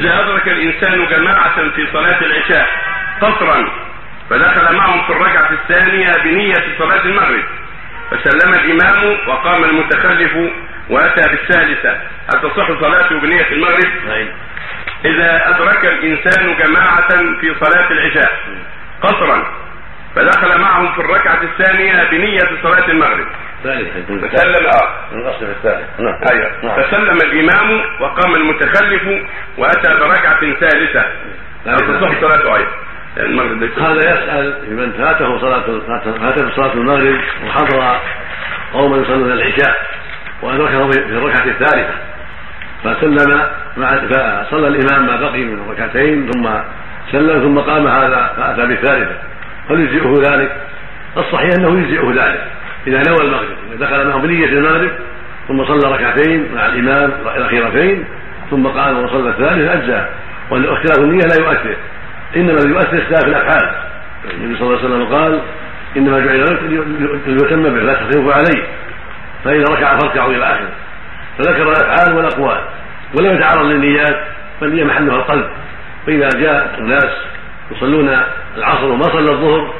إذا أدرك الإنسان جماعة في صلاة العشاء قصرا فدخل معهم في الركعة الثانية بنية صلاة المغرب. فسلم الإمام وقام المتخلف وأتى بالثالثة. هل تصح صلاته بنية المغرب؟ نعم. إذا أدرك الإنسان جماعة في صلاة العشاء قصرا فدخل معهم في الركعة الثانية بنية صلاة المغرب. فسلم آه الأصل في الثالث. نعم. أيوه. نعم. فسلم الإمام وقام المتخلف وأتى بركعة ثالثة. هل تصح صلاته أيضا. هذا يسأل لمن فاته صلاة فاته صلاة المغرب وحضر قوما يصلون العشاء وأدركه في الركعة الثالثة. فسلم مع فصلى الإمام ما بقي من ركعتين ثم سلم ثم قام هذا فأتى بالثالثة. هل يجزئه ذلك؟ الصحيح أنه يجزئه ذلك إذا نوى المغرب. دخل معه بنية المغرب ثم صلى ركعتين مع الإمام الأخيرتين ثم قام وصلى الثالث أجزأ. واختلاف النية لا يؤثر. إنما الذي يؤثر اختلاف الأفعال. النبي صلى الله عليه وسلم قال إنما جعل ليتم به لا تخلفوا عليه. فاذا ركع فاركعوا إلى آخره. فذكر الأفعال والأقوال. ولم يتعرض للنيات فالنية محلها القلب. فإذا جاء الناس يصلون العصر وما صلى الظهر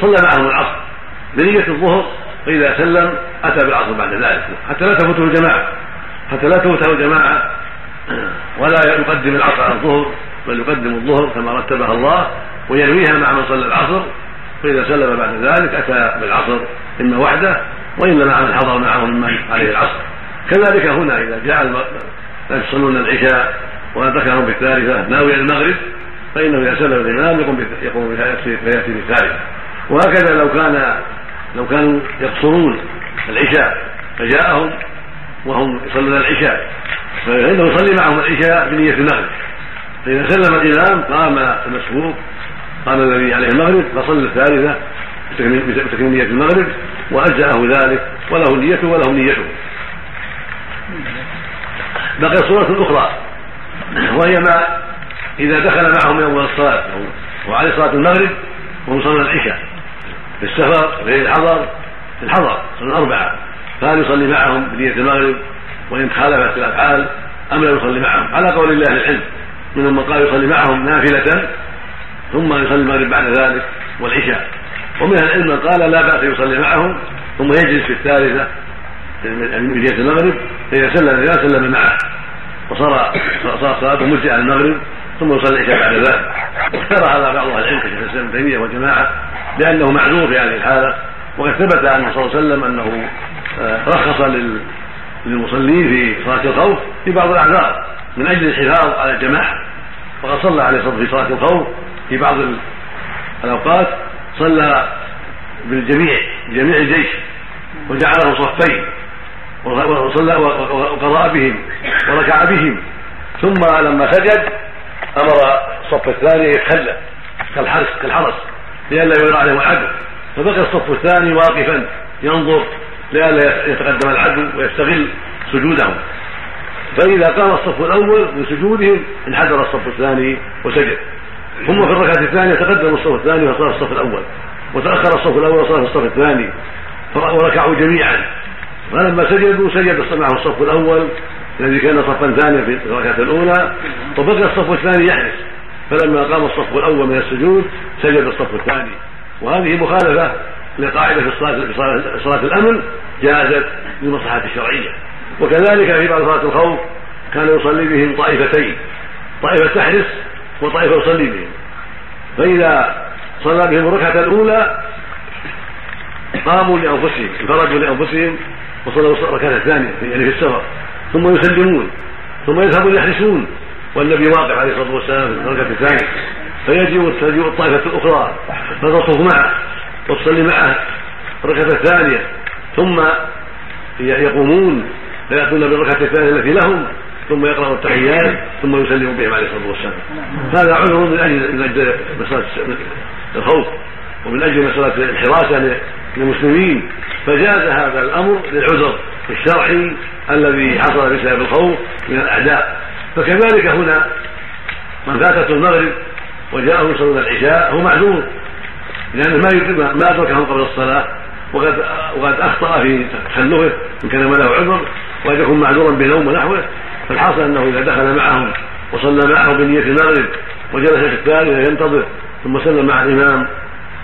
صلى معهم العصر. بنية الظهر فإذا سلم أتى بالعصر بعد ذلك حتى لا تفوته الجماعة حتى لا تفوته الجماعة. ولا يقدم العصر على الظهر بل يقدم الظهر كما رتبها الله وينويها مع من صلى العصر. فإذا سلم بعد ذلك أتى بالعصر إما وحده وإلا مع من حضر معه ممن عليه العصر. كذلك هنا إذا جاء يصلون العشاء وذكرهم بالثالثة ناوي المغرب فإنه إذا سلم الإمام يقوم يقوم فيأتي بالثالثة. وهكذا لو كان لو كانوا يقصرون العشاء فجاءهم وهم يصلون العشاء. فإنه يصلي معهم العشاء بنية المغرب. فإذا سلم الإمام قام المسبوق قام الذي عليه المغرب فصلى الثالثة نية المغرب وأجزأه ذلك وله نيته وله نيته. بقي صورة أخرى وهي ما إذا دخل معهم أول الصلاة وعليه صلاة المغرب وهم صلوا العشاء. في السفر غير الحضر في الحضر صلوا أربعة فهل يصلي معهم بنية المغرب؟ وإن خالفت الأفعال أم لا يصلي معهم؟ على قول الله العلم. منهم من قال يصلي معهم نافلة ثم يصلي المغرب بعد ذلك والعشاء. ومن أهل العلم من قال لا بأس يصلي معهم ثم يجلس في الثالثة بداية المغرب فإذا سلم الإمام سلم معه. وصار صار صلاته مجزئة المغرب ثم يصلي العشاء بعد ذلك. واختار هذا بعض أهل العلم كشيخ الإسلام ابن تيمية وجماعه لأنه معذور في هذه الحالة وقد ثبت عنه صلى الله عليه وسلم أنه آه، رخص لل- للمصلين في صلاة الخوف في بعض الأعذار من أجل الحفاظ على الجماعة. وقد صلى عليه الصلاة في صلاة الخوف في بعض ال- الأوقات صلى بالجميع جميع الجيش وجعلهم صفين وصلى وقضى بهم وركع بهم. ثم لما سجد أمر الصف الثاني يتخلى كالحرس كالحرس. لئلا يغير عليهم العدو فبقي الصف الثاني واقفا ينظر لئلا يتقدم العدو ويستغل سجودهم. فإذا قام الصف الأول من سجودهم انحدر الصف الثاني وسجد. ثم في الركعة الثانية تقدم الصف الثاني وصار الصف الأول. وتأخر الصف الأول وصار الصف الثاني. وركعوا جميعا. فلما سجدوا سجد معه الصف الأول الذي كان صفا ثانيا في الركعة الأولى. وبقي الصف الثاني يحرس فلما قام الصف الأول من السجود سجد الصف الثاني. وهذه مخالفة لقاعدة في الصلاه في صلاه, الأمن جازت للمصلحه الشرعيه وكذلك في بعض صلاة الخوف كان يصلي بهم طائفتين طائفة تحرس وطائفة يصلي بهم. فإذا صلى بهم الركعة الأولى قاموا لأنفسهم انفردوا لأنفسهم وصلوا الركعة الثانية يعني في السفر. ثم يسلمون ثم يذهبون يحرسون. والنبي واقف عليه الصلاة والسلام في الركعه الثانية. فيجيء تجيء الطائفة الأخرى فتصف معه وتصلي معه الركعه الثانية. ثم يقومون فيأتون بالركعه الثانية التي لهم ثم يقرأ التحيات ثم يسلم بهم عليه الصلاة والسلام. هذا عذر من أجل من أجل مساله الخوف ومن أجل مسألة الحراسة للمسلمين. فجاز هذا الأمر للعذر الشرعي الذي حصل بسبب الخوف من الأعداء. فكذلك هنا من فاتته المغرب وجاءه يصلون العشاء هو معذور لأنه ما ما ادركهم قبل الصلاة وقد وقد أخطأ في تخلفه ان كان ما له عذر وقد يكون معذورا بنوم ونحوه فالحاصل أنه إذا دخل معهم وصلى معه بنية المغرب وجلس في الثانية ينتظر ثم سلم مع الإمام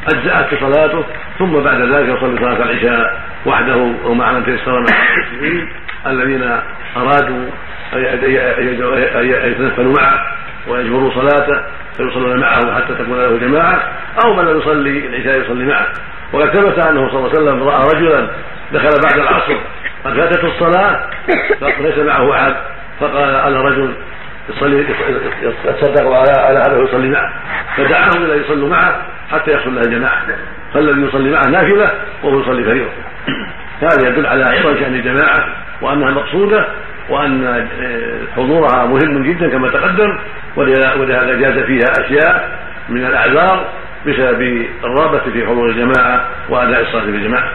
أجزأت صلاته ثم بعد ذلك يصلي صلاة العشاء وحده أو مع من تيسر من المسلمين الذين أرادوا أن يتنفلوا معه ويجبروا صلاته فيصلون معه حتى تكون له جماعة أو من لم يصلي العشاء يصلي معه. وقد ثبت أنه صلى الله عليه وسلم رأى رجلا دخل بعد العصر قد فاتته الصلاة ليس معه أحد. فقال على رجل يصلي يتصدق على على هذا ويصلي معه. فدعاهم إلى يصلوا معه حتى يحصل له الجماعة. فالذي يصلي معه نافلة وهو يصلي فريضة. هذا يدل على عظم شأن الجماعة. وانها مقصوده وأن حضورها مهم جدا كما تقدم ولهذا جاز فيها أشياء من الأعذار بسبب الرغبه في حضور الجماعة وأداء الصلاة في الجماعة.